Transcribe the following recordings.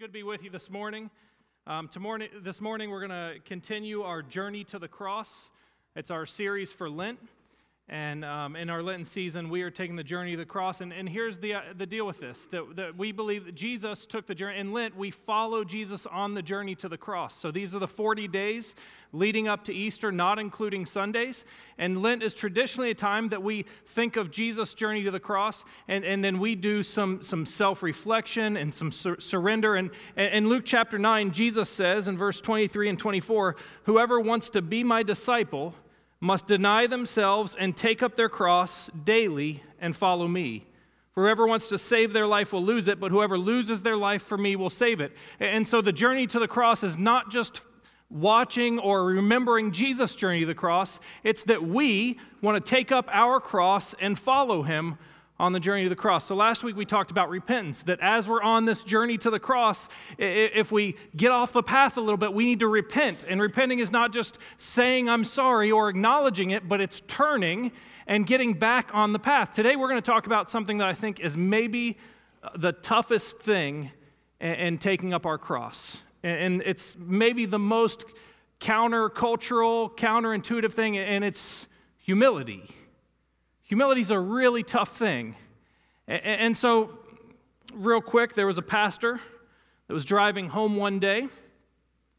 good to be with you this morning. Um, tomorrow, this morning, we're going to continue our journey to the cross. It's our series for Lent. And um, in our Lenten season, we are taking the journey of the cross. And, and here's the, uh, the deal with this that, that we believe that Jesus took the journey. In Lent, we follow Jesus on the journey to the cross. So these are the 40 days leading up to Easter, not including Sundays. And Lent is traditionally a time that we think of Jesus' journey to the cross, and, and then we do some, some self reflection and some sur- surrender. And in Luke chapter 9, Jesus says in verse 23 and 24, Whoever wants to be my disciple, must deny themselves and take up their cross daily and follow me. For whoever wants to save their life will lose it, but whoever loses their life for me will save it. And so the journey to the cross is not just watching or remembering Jesus' journey to the cross, it's that we want to take up our cross and follow him on the journey to the cross. So last week we talked about repentance, that as we're on this journey to the cross, if we get off the path a little bit, we need to repent. And repenting is not just saying I'm sorry or acknowledging it, but it's turning and getting back on the path. Today we're going to talk about something that I think is maybe uh, the toughest thing in taking up our cross. And it's maybe the most countercultural, counterintuitive thing, and it's humility. Humility is a really tough thing. And so, real quick, there was a pastor that was driving home one day.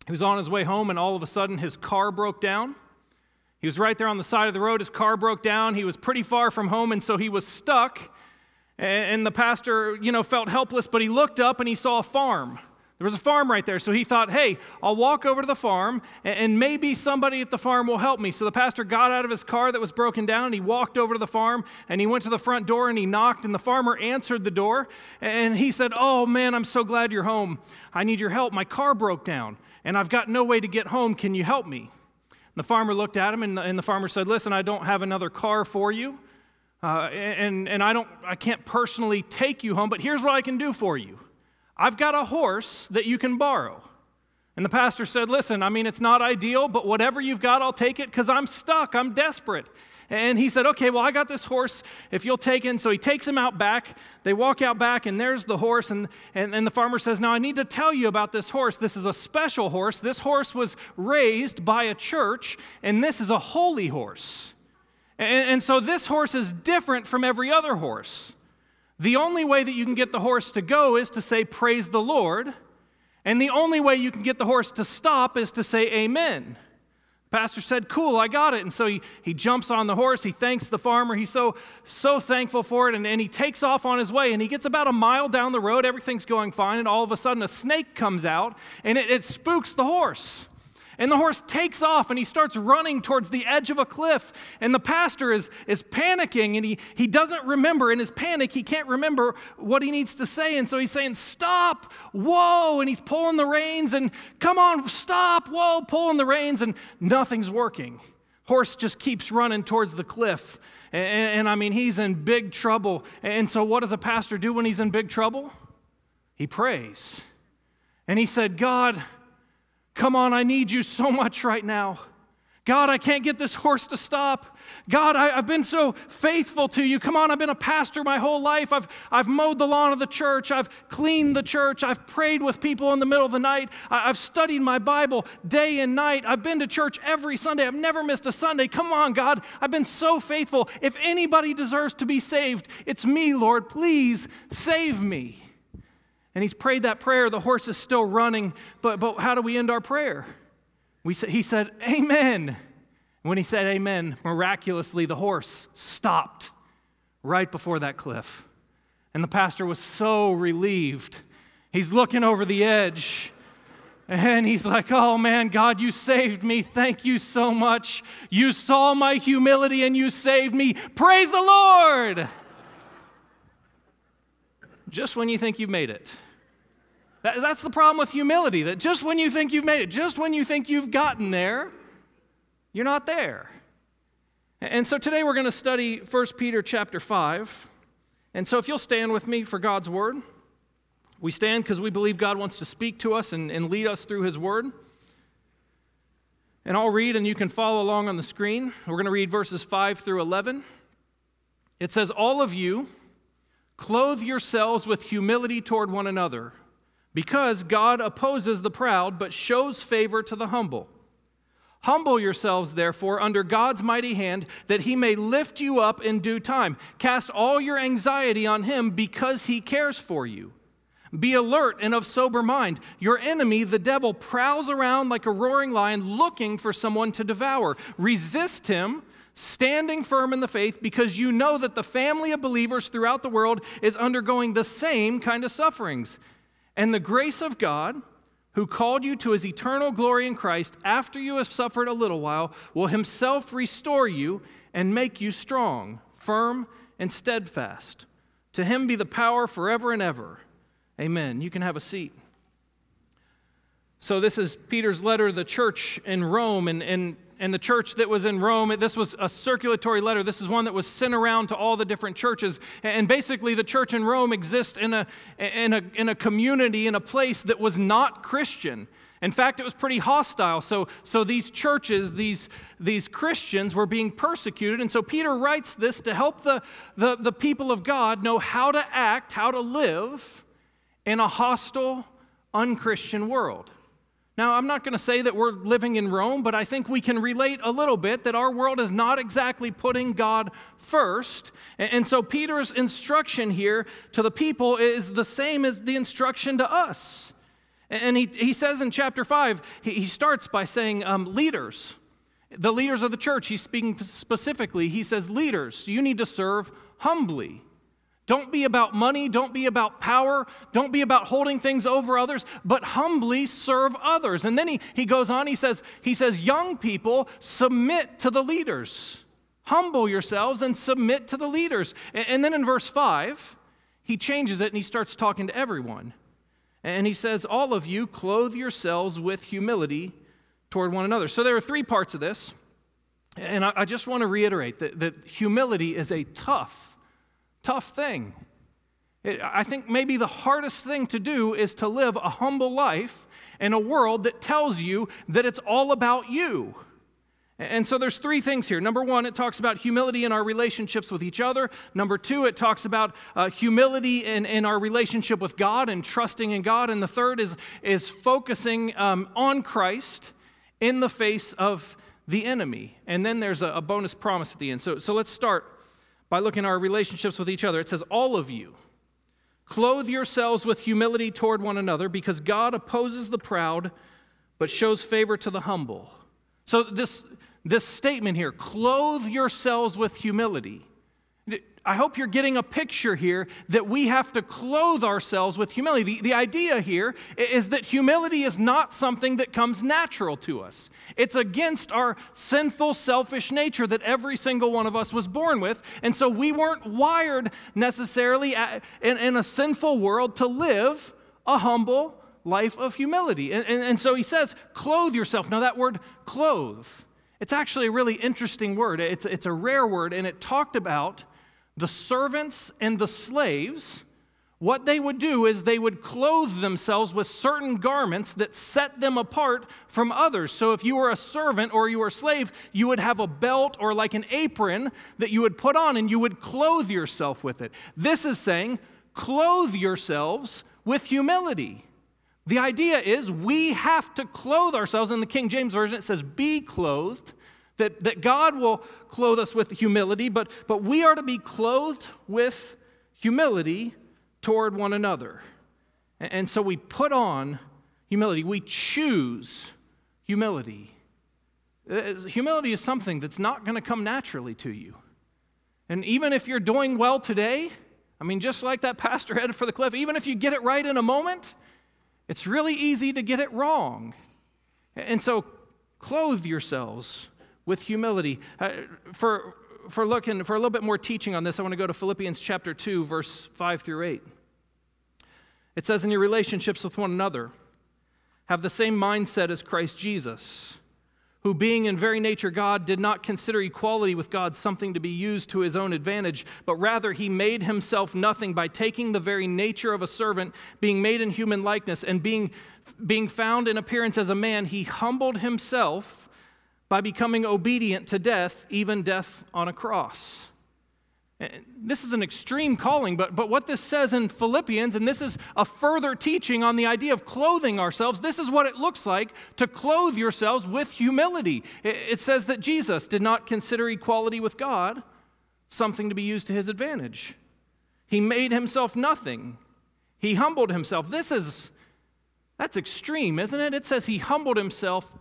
He was on his way home, and all of a sudden, his car broke down. He was right there on the side of the road. His car broke down. He was pretty far from home, and so he was stuck. And the pastor, you know, felt helpless, but he looked up and he saw a farm. There was a farm right there, so he thought, hey, I'll walk over to the farm and maybe somebody at the farm will help me. So the pastor got out of his car that was broken down and he walked over to the farm and he went to the front door and he knocked and the farmer answered the door and he said, Oh man, I'm so glad you're home. I need your help. My car broke down and I've got no way to get home. Can you help me? And the farmer looked at him and the, and the farmer said, Listen, I don't have another car for you. Uh, and, and I, don't, I can't personally take you home, but here's what I can do for you. I've got a horse that you can borrow. And the pastor said, Listen, I mean, it's not ideal, but whatever you've got, I'll take it because I'm stuck. I'm desperate. And he said, Okay, well, I got this horse if you'll take it. so he takes him out back. They walk out back, and there's the horse. And, and, and the farmer says, Now I need to tell you about this horse. This is a special horse. This horse was raised by a church, and this is a holy horse. And, and so this horse is different from every other horse. The only way that you can get the horse to go is to say, Praise the Lord. And the only way you can get the horse to stop is to say, Amen. Pastor said, Cool, I got it. And so he, he jumps on the horse. He thanks the farmer. He's so, so thankful for it. And, and he takes off on his way. And he gets about a mile down the road. Everything's going fine. And all of a sudden, a snake comes out and it, it spooks the horse. And the horse takes off and he starts running towards the edge of a cliff. And the pastor is, is panicking and he, he doesn't remember. In his panic, he can't remember what he needs to say. And so he's saying, Stop, whoa. And he's pulling the reins and come on, stop, whoa, pulling the reins. And nothing's working. Horse just keeps running towards the cliff. And, and, and I mean, he's in big trouble. And so, what does a pastor do when he's in big trouble? He prays. And he said, God, Come on, I need you so much right now. God, I can't get this horse to stop. God, I, have been so faithful to you. Come on, I've been a pastor my whole life. I've, I've mowed the lawn of the church. I've cleaned the church. I've prayed with people in the middle of the night. I, I've studied my Bible day and night. I've been to church every Sunday. I've never missed a Sunday. Come on, God, I've been so faithful. If anybody deserves to be saved, it's me, Lord. Please save me. And he's prayed that prayer. The horse is still running, but, but how do we end our prayer? We sa- he said, Amen. When he said amen, miraculously the horse stopped right before that cliff. And the pastor was so relieved. He's looking over the edge and he's like, Oh man, God, you saved me. Thank you so much. You saw my humility and you saved me. Praise the Lord just when you think you've made it. That, that's the problem with humility, that just when you think you've made it, just when you think you've gotten there, you're not there. And so today we're going to study 1 Peter chapter 5. And so if you'll stand with me for God's word, we stand because we believe God wants to speak to us and, and lead us through his word. And I'll read and you can follow along on the screen. We're going to read verses 5 through 11. It says, All of you, Clothe yourselves with humility toward one another. Because God opposes the proud, but shows favor to the humble. Humble yourselves, therefore, under God's mighty hand, that he may lift you up in due time. Cast all your anxiety on him because he cares for you. Be alert and of sober mind. Your enemy, the devil, prowls around like a roaring lion looking for someone to devour. Resist him, standing firm in the faith, because you know that the family of believers throughout the world is undergoing the same kind of sufferings. And the grace of God, who called you to his eternal glory in Christ, after you have suffered a little while, will himself restore you and make you strong, firm, and steadfast. To him be the power forever and ever. Amen. You can have a seat. So, this is Peter's letter to the church in Rome, and, and and the church that was in Rome, this was a circulatory letter. This is one that was sent around to all the different churches. And basically, the church in Rome exists in a, in a, in a community, in a place that was not Christian. In fact, it was pretty hostile. So, so these churches, these, these Christians were being persecuted. And so Peter writes this to help the, the, the people of God know how to act, how to live in a hostile, unchristian world. Now, I'm not going to say that we're living in Rome, but I think we can relate a little bit that our world is not exactly putting God first. And so, Peter's instruction here to the people is the same as the instruction to us. And he, he says in chapter 5, he, starts by saying, um, leaders, the leaders of the church, he's speaking specifically. He says, leaders, you need to serve humbly. Don't be about money. Don't be about power. Don't be about holding things over others, but humbly serve others. And then he, he goes on, he says, he says, young people, submit to the leaders. Humble yourselves and submit to the leaders. And, and then in verse 5, he changes it and he starts talking to everyone. And he says, All of you clothe yourselves with humility toward one another. So there are three parts of this. And I, I just want to reiterate that, that humility is a tough tough thing. It, I think maybe the hardest thing to do is to live a humble life in a world that tells you that it's all about you. And so there's three things here. Number one, it talks about humility in our relationships with each other. Number two, it talks about uh, humility in, in our relationship with God and trusting in God. And the third is, is focusing um, on Christ in the face of the enemy. And then there's a, a bonus promise at the end. So, so let's start by looking at our relationships with each other. It says, All of you, clothe yourselves with humility toward one another, because God opposes the proud, but shows favor to the humble. So, this, this statement here, clothe yourselves with humility. I hope you're getting a picture here that we have to clothe ourselves with humility. The, the, idea here is that humility is not something that comes natural to us, it's against our sinful, selfish nature that every single one of us was born with. And so we weren't wired necessarily in, in a sinful world to live a humble life of humility. And, and, and so he says, clothe yourself. Now, that word clothe, it's actually a really interesting word. It's, it's a rare word, and it talked about the servants and the slaves, what they would do is they would clothe themselves with certain garments that set them apart from others. So if you were a servant or you were a slave, you would have a belt or like an apron that you would put on and you would clothe yourself with it. This is saying, clothe yourselves with humility. The idea is we have to clothe ourselves. In the King James Version, it says, be clothed that, that God will clothe us with humility, but, but we are to be clothed with humility toward one another. And, and so we put on humility, we choose humility. Uh, humility is something that's not going to come naturally to you. And even if you're doing well today, I mean, just like that pastor headed for the cliff, even if you get it right in a moment, it's really easy to get it wrong. And so clothe yourselves with humility. Uh, for, for looking for a little bit more teaching on this, I want to go to Philippians chapter 2, verse 5 through 8. It says, In your relationships with one another, have the same mindset as Christ Jesus, who, being in very nature God, did not consider equality with God something to be used to his own advantage, but rather he made himself nothing by taking the very nature of a servant, being made in human likeness, and being, being found in appearance as a man, he humbled himself by becoming obedient to death, even death on a cross. This is an extreme calling, but, but what this says in Philippians, and this is a further teaching on the idea of clothing ourselves, this is what it looks like to clothe yourselves with humility. It, it says that Jesus did not consider equality with God something to be used to his advantage. He made himself nothing. He humbled himself. This is, that's extreme, isn't it? It says he humbled himself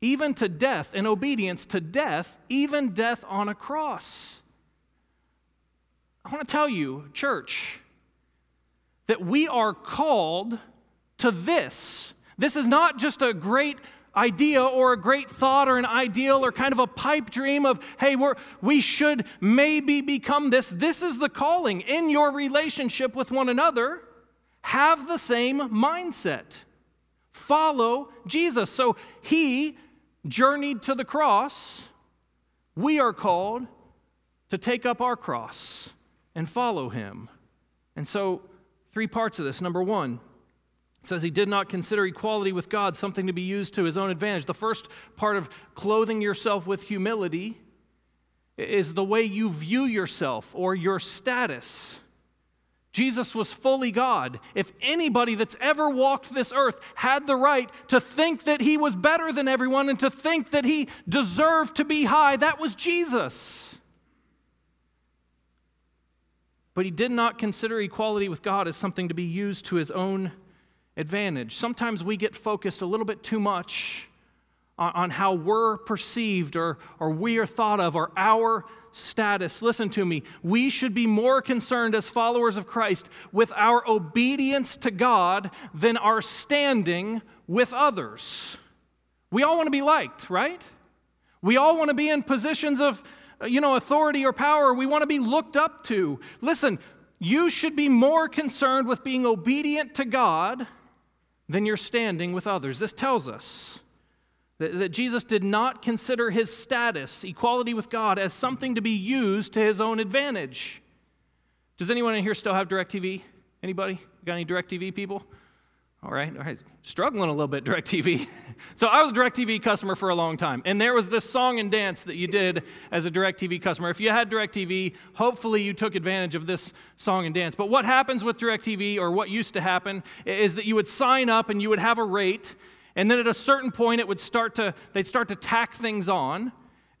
even to death, in obedience to death, even death on a cross. I want to tell you, church, that we are called to this. This is not just a great idea or a great thought or an ideal or kind of a pipe dream of, hey, we're, we should maybe become this. This is the calling in your relationship with one another. Have the same mindset. Follow Jesus. So he journeyed to the cross. We are called to take up our cross and follow him. And so, three parts of this. Number one, it says he did not consider equality with God something to be used to his own advantage. The first part of clothing yourself with humility is the way you view yourself or your status. Jesus was fully God. If anybody that's ever walked this earth had the right to think that he was better than everyone and to think that he deserved to be high, that was Jesus. But he did not consider equality with God as something to be used to his own advantage. Sometimes we get focused a little bit too much on, on how we're perceived or, or we are thought of or our status. Listen to me. We should be more concerned as followers of Christ with our obedience to God than our standing with others. We all want to be liked, right? We all want to be in positions of you know, authority or power we want to be looked up to. Listen, you should be more concerned with being obedient to God than your standing with others. This tells us that, Jesus did not consider his status, equality with God, as something to be used to his own advantage. Does anyone in here still have DirecTV? Anybody? Got any DirecTV people? All right, all right. Struggling a little bit, DirecTV. so I was a DirecTV customer for a long time. And there was this song and dance that you did as a DirecTV customer. If you had DirecTV, hopefully you took advantage of this song and dance. But what happens with DirecTV, or what used to happen, is that you would sign up and you would have a rate. And then at a certain point, it would start to, they'd start to tack things on.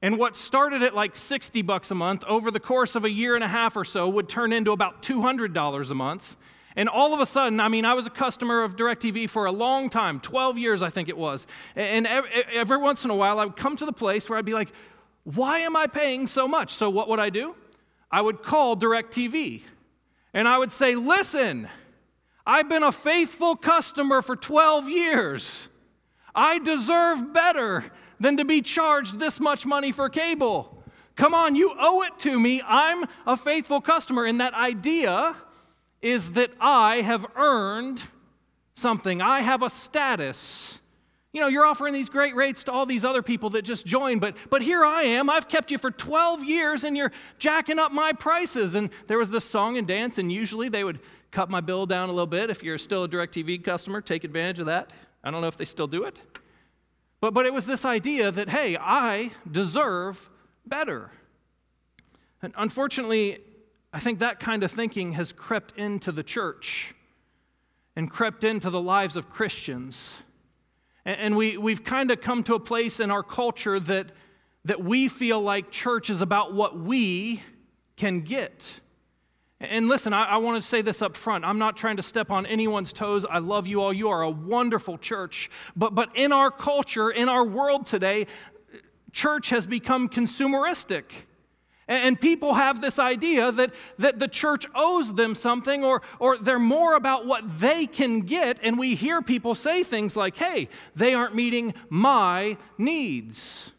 And what started at like 60 bucks a month over the course of a year and a half or so would turn into about $200 a month. And all of a sudden, I mean, I was a customer of DirecTV for a long time 12 years, I think it was. And every, once in a while, I would come to the place where I'd be like, why am I paying so much? So, what would I do? I would call DirecTV and I would say, listen, I've been a faithful customer for 12 years. I deserve better than to be charged this much money for cable. Come on, you owe it to me. I'm a faithful customer. And that idea is that I have earned something, I have a status. You know, you're offering these great rates to all these other people that just joined, but, but here I am. I've kept you for 12 years and you're jacking up my prices. And there was this song and dance, and usually they would cut my bill down a little bit. If you're still a DirecTV customer, take advantage of that. I don't know if they still do it. But, but it was this idea that, hey, I deserve better. And unfortunately, I think that kind of thinking has crept into the church and crept into the lives of Christians. And we, we've kind of come to a place in our culture that, that we feel like church is about what we can get. And listen, I, I want to say this up front. I'm not trying to step on anyone's toes. I love you all. You are a wonderful church. But, but in our culture, in our world today, church has become consumeristic. And people have this idea that, that the church owes them something or, or they're more about what they can get. And we hear people say things like, hey, they aren't meeting my needs.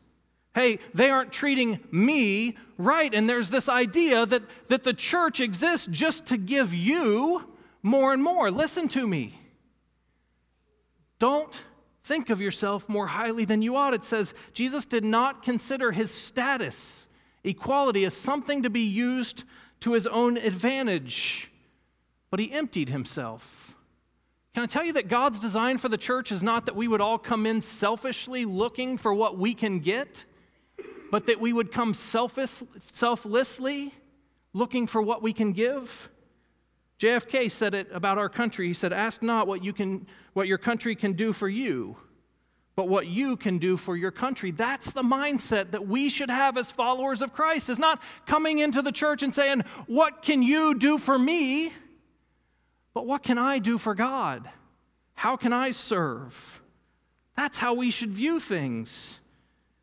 Hey, they aren't treating me right. And there's this idea that, that the church exists just to give you more and more. Listen to me. Don't think of yourself more highly than you ought. It says Jesus did not consider his status equality as something to be used to his own advantage, but he emptied himself. Can I tell you that God's design for the church is not that we would all come in selfishly looking for what we can get, but that we would come selflessly looking for what we can give? JFK said it about our country. He said, Ask not what, you can, what your country can do for you, but what you can do for your country. That's the mindset that we should have as followers of Christ, is not coming into the church and saying, What can you do for me? But what can I do for God? How can I serve? That's how we should view things.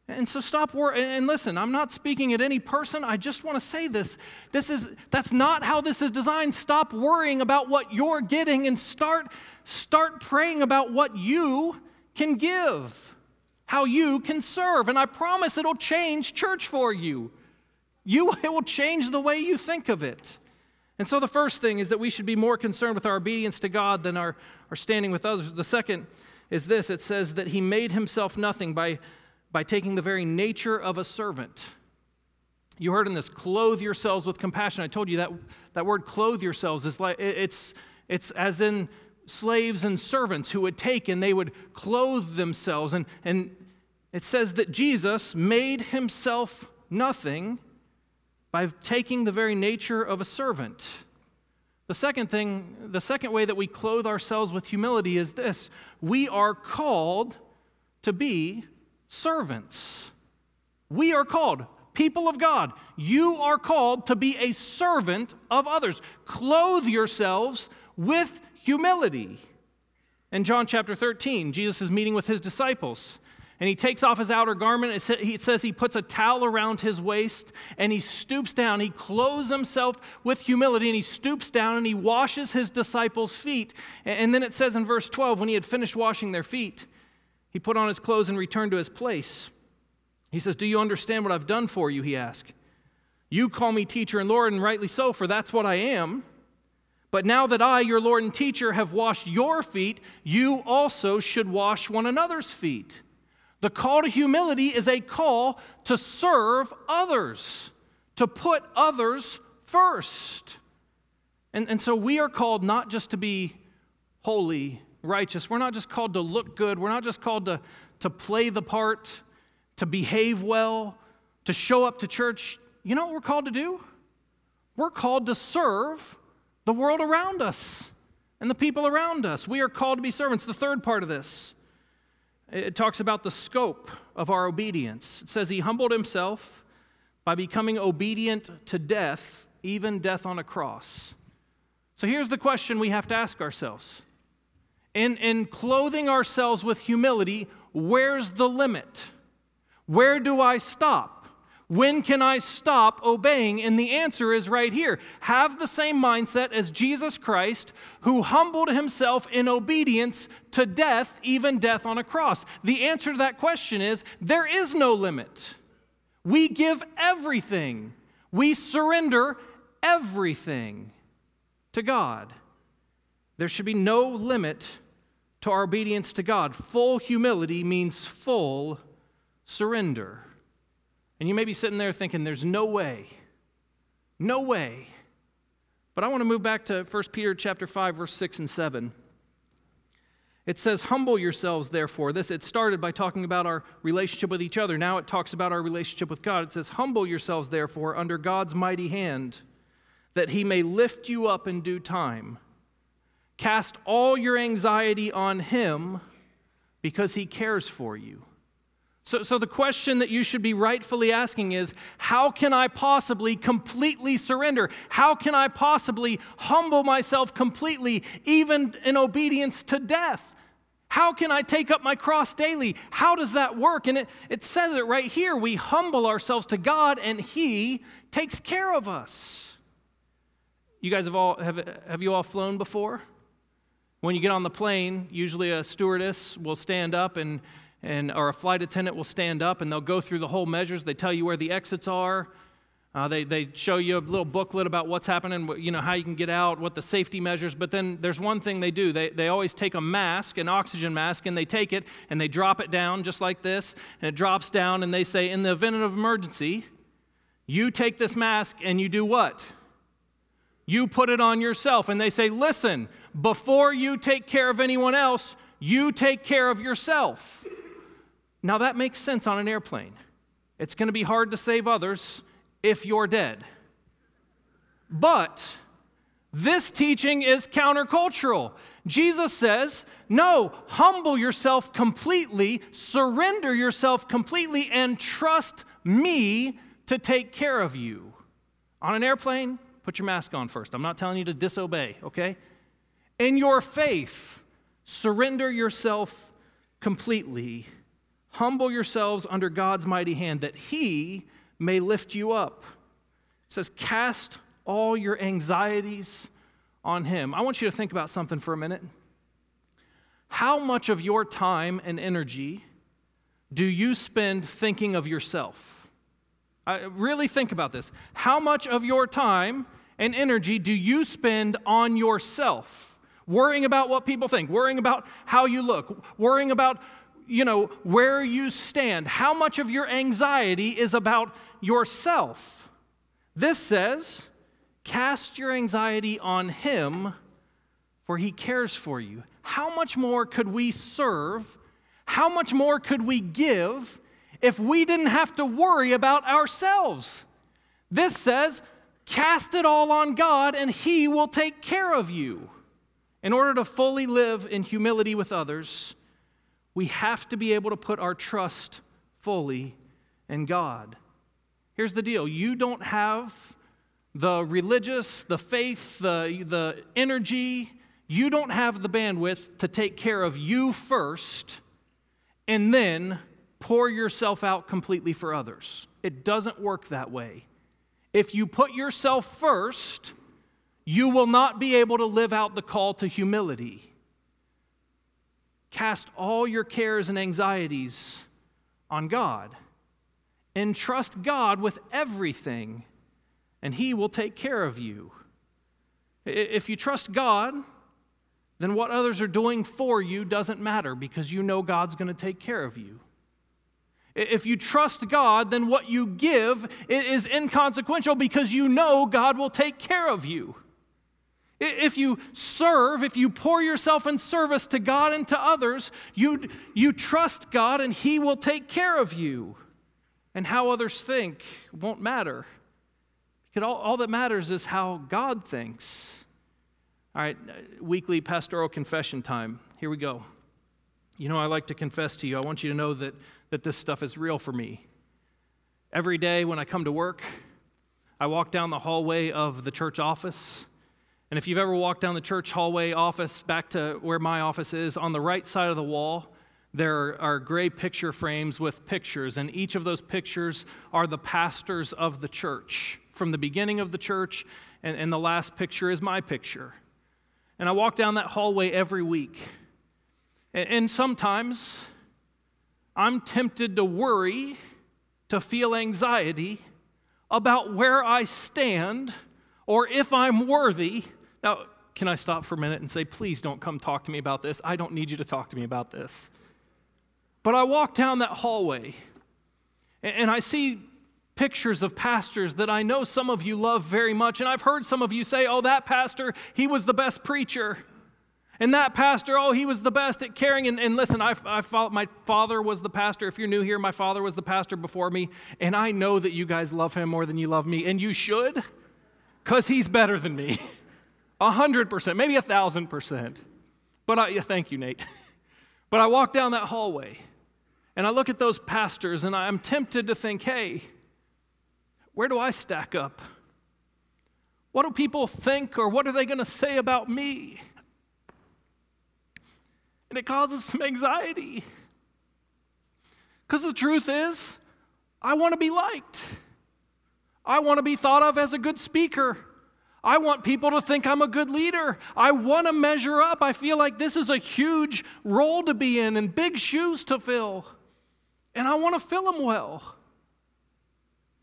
And so stop worrying. And listen, I'm not speaking at any person. I just want to say this. This is that's not how this is designed. Stop worrying about what you're getting and start start praying about what you can give, how you can serve. And I promise it'll change church for you. You it will change the way you think of it. And so the first thing is that we should be more concerned with our obedience to God than our, our standing with others. The second is this it says that he made himself nothing by by taking the very nature of a servant. You heard in this, clothe yourselves with compassion. I told you that that word clothe yourselves is like it's it's as in slaves and servants who would take and they would clothe themselves. And, and it says that Jesus made himself nothing by taking the very nature of a servant. The second thing, the second way that we clothe ourselves with humility is this we are called to be servants. We are called, people of God, you are called to be a servant of others. Clothe yourselves with humility. In John chapter 13, Jesus is meeting with his disciples. And he takes off his outer garment. It says he puts a towel around his waist and he stoops down. He clothes himself with humility and he stoops down and he washes his disciples' feet. And then it says in verse 12, when he had finished washing their feet, he put on his clothes and returned to his place. He says, Do you understand what I've done for you? He asked. You call me teacher and Lord, and rightly so, for that's what I am. But now that I, your Lord and teacher, have washed your feet, you also should wash one another's feet. The call to humility is a call to serve others, to put others first. And, and so we are called not just to be holy righteous. We're not just called to look good. We're not just called to, to play the part, to behave well, to show up to church. You know what we're called to do? We're called to serve the world around us and the people around us. We are called to be servants. The third part of this, it talks about the scope of our obedience. It says, He humbled Himself by becoming obedient to death, even death on a cross. So here's the question we have to ask ourselves in, in clothing ourselves with humility, where's the limit? Where do I stop? When can I stop obeying? And the answer is right here. Have the same mindset as Jesus Christ, who humbled himself in obedience to death, even death on a cross. The answer to that question is there is no limit. We give everything, we surrender everything to God. There should be no limit to our obedience to God. Full humility means full surrender. And you may be sitting there thinking, there's no way, no way. But I want to move back to 1 Peter chapter 5, verse 6 and 7. It says, Humble yourselves, therefore. This it started by talking about our relationship with each other. Now it talks about our relationship with God. It says, Humble yourselves, therefore, under God's mighty hand, that he may lift you up in due time. Cast all your anxiety on Him because He cares for you. So, so the question that you should be rightfully asking is how can I possibly completely surrender? How can I possibly humble myself completely, even in obedience to death? How can I take up my cross daily? How does that work? And it, it says it right here. We humble ourselves to God and He takes care of us. You guys have all have, have you all flown before? When you get on the plane, usually a stewardess will stand up and, and or a flight attendant will stand up and they'll go through the whole measures. They tell you where the exits are. Uh, they, they show you a little booklet about what's happening, you know, how you can get out, what the safety measures. But then there's one thing they do. They, they always take a mask, an oxygen mask, and they take it and they drop it down just like this. And it drops down and they say, in the event of emergency, you take this mask and you do what? You put it on yourself. And they say, listen, before you take care of anyone else, you take care of yourself. Now, that makes sense on an airplane. It's going to be hard to save others if you're dead. But this teaching is countercultural. Jesus says, no, humble yourself completely, surrender yourself completely, and trust me to take care of you. On an airplane, put your mask on first. I'm not telling you to disobey, okay? In your faith, surrender yourself completely. Humble yourselves under God's mighty hand that He may lift you up. It says, Cast all your anxieties on Him. I want you to think about something for a minute. How much of your time and energy do you spend thinking of yourself? I really think about this. How much of your time and energy do you spend on yourself? Worrying about what people think, worrying about how you look, worrying about you know where you stand. How much of your anxiety is about yourself? This says, cast your anxiety on him for he cares for you. How much more could we serve? How much more could we give if we didn't have to worry about ourselves? This says, cast it all on God and he will take care of you. In order to fully live in humility with others, we have to be able to put our trust fully in God. Here's the deal you don't have the religious, the faith, the, the energy, you don't have the bandwidth to take care of you first and then pour yourself out completely for others. It doesn't work that way. If you put yourself first, you will not be able to live out the call to humility. Cast all your cares and anxieties on God and trust God with everything, and He will take care of you. If you trust God, then what others are doing for you doesn't matter because you know God's going to take care of you. If you trust God, then what you give is inconsequential because you know God will take care of you. If you serve, if you pour yourself in service to God and to others, you, you trust God and He will take care of you. And how others think won't matter. Because all, all that matters is how God thinks. All right, weekly pastoral confession time. Here we go. You know, I like to confess to you. I want you to know that, that this stuff is real for me. Every day when I come to work, I walk down the hallway of the church office. And if you've ever walked down the church hallway office back to where my office is, on the right side of the wall, there are gray picture frames with pictures, and each of those pictures are the pastors of the church from the beginning of the church, and, and the last picture is my picture. And I walk down that hallway every week. And sometimes I'm tempted to worry, to feel anxiety about where I stand or if I'm worthy. Now, can I stop for a minute and say, please don't come talk to me about this? I don't need you to talk to me about this. But I walk down that hallway and I see pictures of pastors that I know some of you love very much. And I've heard some of you say, oh, that pastor, he was the best preacher. And that pastor, oh, he was the best at caring. And, and listen, I, I felt my father was the pastor. If you're new here, my father was the pastor before me. And I know that you guys love him more than you love me. And you should, because he's better than me. A hundred percent, maybe a thousand percent. But I, yeah, thank you, Nate. but I walk down that hallway and I look at those pastors and I'm tempted to think, hey, where do I stack up? What do people think or what are they going to say about me? And it causes some anxiety. Because the truth is, I want to be liked. I want to be thought of as a good speaker. I want people to think I'm a good leader. I want to measure up. I feel like this is a huge role to be in and big shoes to fill. And I want to fill them well.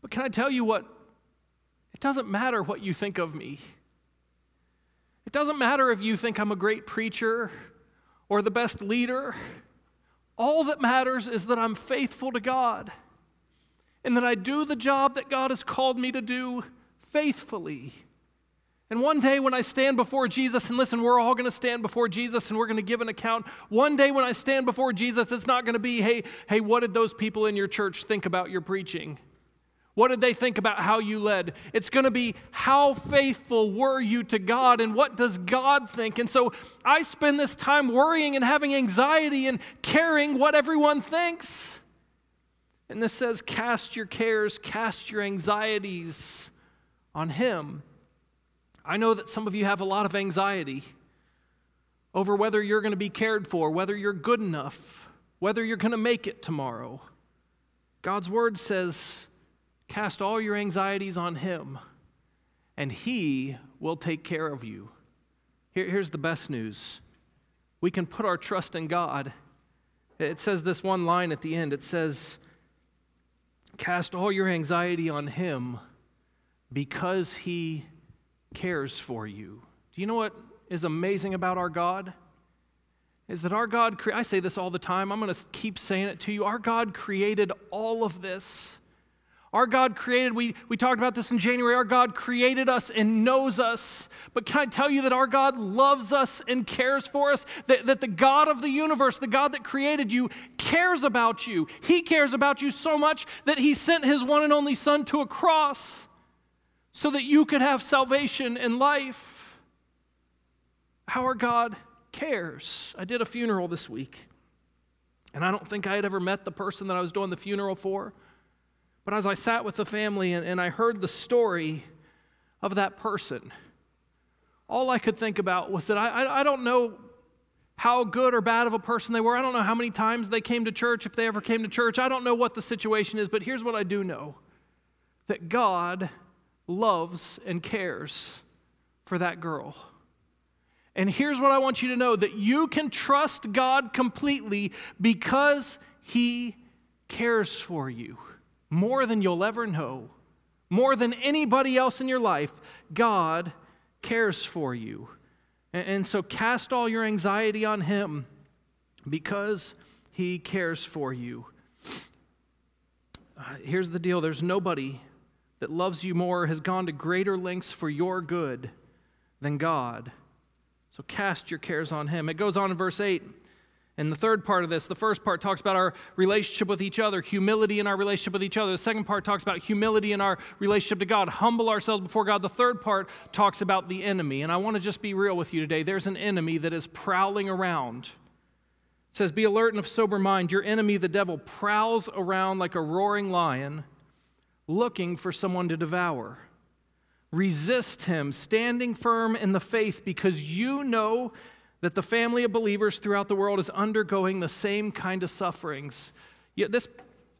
But can I tell you what? It doesn't matter what you think of me. It doesn't matter if you think I'm a great preacher or the best leader. All that matters is that I'm faithful to God and that I do the job that God has called me to do faithfully. And one day when I stand before Jesus, and listen, we're all going to stand before Jesus and we're going to give an account. One day when I stand before Jesus, it's not going to be, hey, hey, what did those people in your church think about your preaching? What did they think about how you led? It's going to be how faithful were you to God and what does God think? And so I spend this time worrying and having anxiety and caring what everyone thinks. And this says, cast your cares, cast your anxieties on Him. I know that some of you have a lot of anxiety over whether you're going to be cared for, whether you're good enough, whether you're going to make it tomorrow. God's word says, cast all your anxieties on Him, and He will take care of you. Here, here's the best news we can put our trust in God. It says this one line at the end it says, Cast all your anxiety on Him because He cares for you. Do you know what is amazing about our God? Is that our God, I say this all the time, I'm going to keep saying it to you. Our God created all of this. Our God created, we, we talked about this in January, our God created us and knows us. But can I tell you that our God loves us and cares for us? That, that the God of the universe, the God that created you, cares about you. He cares about you so much that He sent His one and only Son to a cross so that you could have salvation and life. Our God cares. I did a funeral this week, and I don't think I had ever met the person that I was doing the funeral for. But as I sat with the family and, and I heard the story of that person, all I could think about was that I, I, I don't know how good or bad of a person they were. I don't know how many times they came to church, if they ever came to church. I don't know what the situation is, but here's what I do know that God loves and cares for that girl. And here's what I want you to know that you can trust God completely because He cares for you more than you'll ever know, more than anybody else in your life, God cares for you. And, so cast all your anxiety on Him because He cares for you. Uh, here's the deal there's nobody that loves you more, has gone to greater lengths for your good than God. So cast your cares on Him. It goes on in verse 8. And the third part of this, the first part talks about our relationship with each other, humility in our relationship with each other. The second part talks about humility in our relationship to God, humble ourselves before God. The third part talks about the enemy. And I want to just be real with you today. There's an enemy that is prowling around. It says, Be alert and of sober mind. Your enemy, the devil, prowls around like a roaring lion, looking for someone to devour. Resist him, standing firm in the faith, because you know that the family of believers throughout the world is undergoing the same kind of sufferings. Yet this,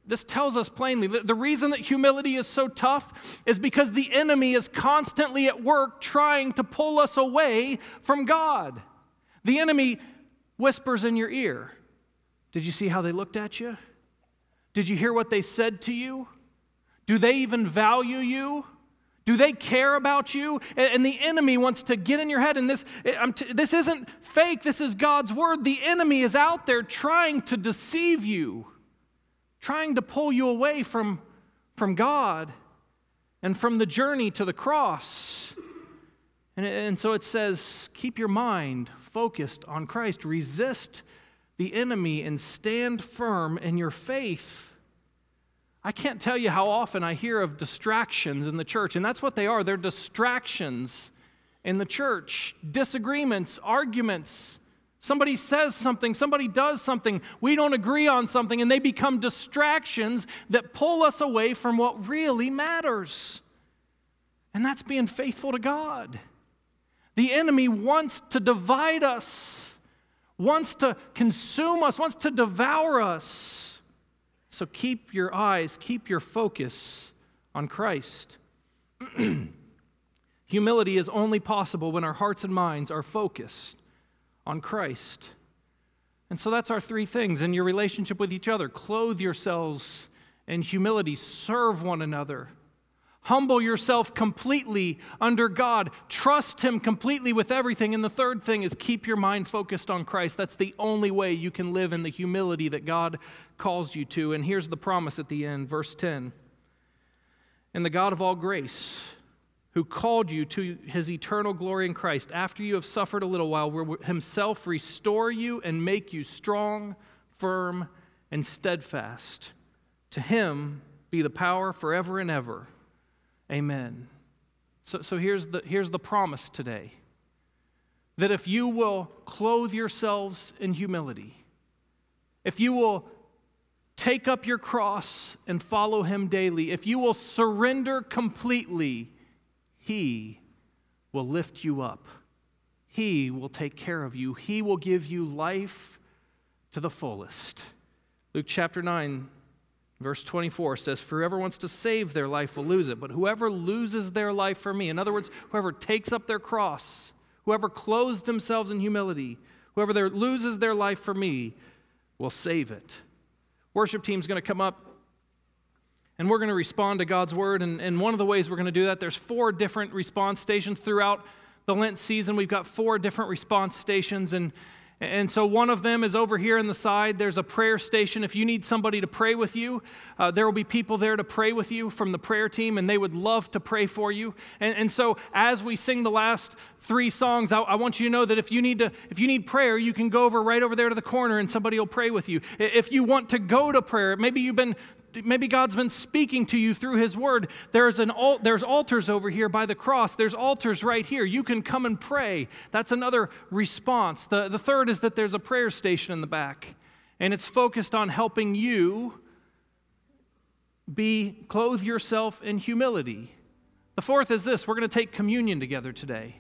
this tells us plainly that the reason that humility is so tough is because the enemy is constantly at work trying to pull us away from God. The enemy whispers in your ear. Did you see how they looked at you? Did you hear what they said to you? Do they even value you? Do they care about you? And the enemy wants to get in your head. And this, eh, this isn't fake, this is God's word. The enemy is out there trying to deceive you, trying to pull you away from, from God and from the journey to the cross. And, and so it says, keep your mind focused on Christ, resist the enemy, and stand firm in your faith. I can't tell you how often I hear of distractions in the church, and that's what they are. They're distractions in the church, disagreements, arguments. Somebody says something, somebody does something, we don't agree on something, and they become distractions that pull us away from what really matters. And that's being faithful to God. The enemy wants to divide us, wants to consume us, wants to devour us. So keep your eyes, keep your focus on Christ. Humility is only possible when our hearts and minds are focused on Christ. And so that's our three things in your relationship with each other. Clothe yourselves in humility, serve one another Humble yourself completely under God. Trust Him completely with everything. And the third thing is keep your mind focused on Christ. That's the only way you can live in the humility that God calls you to. And here's the promise at the end, verse 10. And the God of all grace, who called you to his eternal glory in Christ, after you have suffered a little while, will himself restore you and make you strong, firm, and steadfast. To him, be the power forever and ever. Amen. So, so here's, the, here's the promise today that if you will clothe yourselves in humility, if you will take up your cross and follow him daily, if you will surrender completely, he will lift you up. He will take care of you. He will give you life to the fullest. Luke chapter 9, verse 24 says, For whoever wants to save their life will lose it, but whoever loses their life for me, in other words, whoever takes up their cross, whoever clothes themselves in humility, whoever there, loses their life for me, will save it. Worship team's going to come up and we're going to respond to God's word. And, and one of the ways we're going to do that, there's four different response stations throughout the Lent season. We've got four different response stations. And, and so one of them is over here on the side. There's a prayer station. If you need somebody to pray with you, uh, there will be people there to pray with you from the prayer team, and they would love to pray for you. And, and so as we sing the last three songs, I, I, want you to know that if you need to, if you need prayer, you can go over right over there to the corner, and somebody will pray with you. If you want to go to prayer, maybe you've been maybe God's been speaking to you through His Word. There's, an, there's altars over here by the cross. There's altars right here. You can come and pray. That's another response. The, the third is that there's a prayer station in the back, and it's focused on helping you be clothe yourself in humility. The fourth is this we're going to take communion together today.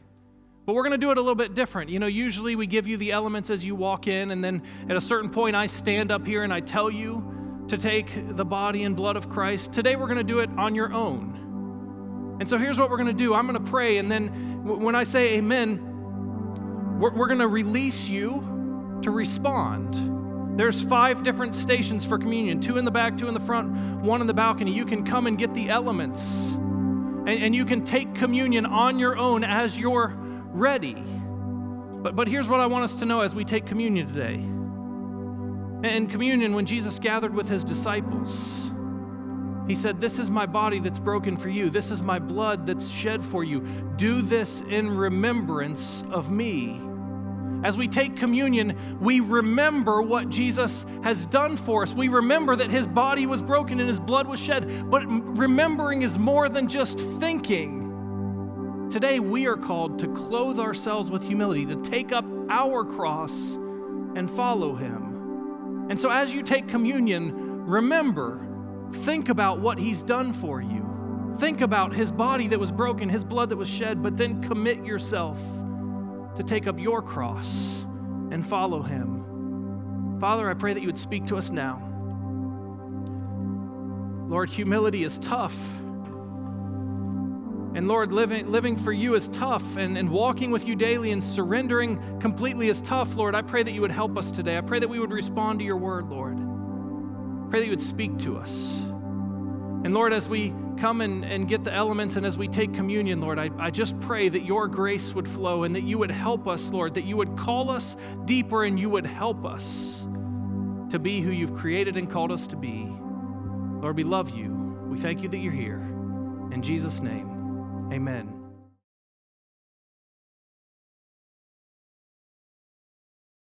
But we're going to do it a little bit different. You know, usually we give you the elements as you walk in, and then at a certain point, I stand up here and I tell you to take the body and blood of Christ. Today we're going to do it on your own. And so here's what we're going to do I'm going to pray, and then when I say amen, we're, we're going to release you to respond. There's five different stations for communion two in the back, two in the front, one in the balcony. You can come and get the elements, and, and you can take communion on your own as you're ready. But, but here's what I want us to know as we take communion today in communion, when Jesus gathered with his disciples, he said, This is my body that's broken for you. This is my blood that's shed for you. Do this in remembrance of me. As we take communion, we remember what Jesus has done for us. We remember that his body was broken and his blood was shed. But remembering is more than just thinking. Today, we are called to clothe ourselves with humility, to take up our cross and follow him. And so, as you take communion, remember, think about what He's done for you. Think about His body that was broken, His blood that was shed, but then commit yourself to take up your cross and follow Him. Father, I pray that you would speak to us now. Lord, humility is tough. And Lord, living, living for you is tough, and, and walking with you daily and surrendering completely is tough. Lord, I pray that you would help us today. I pray that we would respond to your word, Lord. Pray that you would speak to us. And Lord, as we come and, and get the elements and as we take communion, Lord, I, I just pray that your grace would flow and that you would help us, Lord, that you would call us deeper and you would help us to be who you've created and called us to be. Lord, we love you. We thank you that you're here. In Jesus' name. Amen.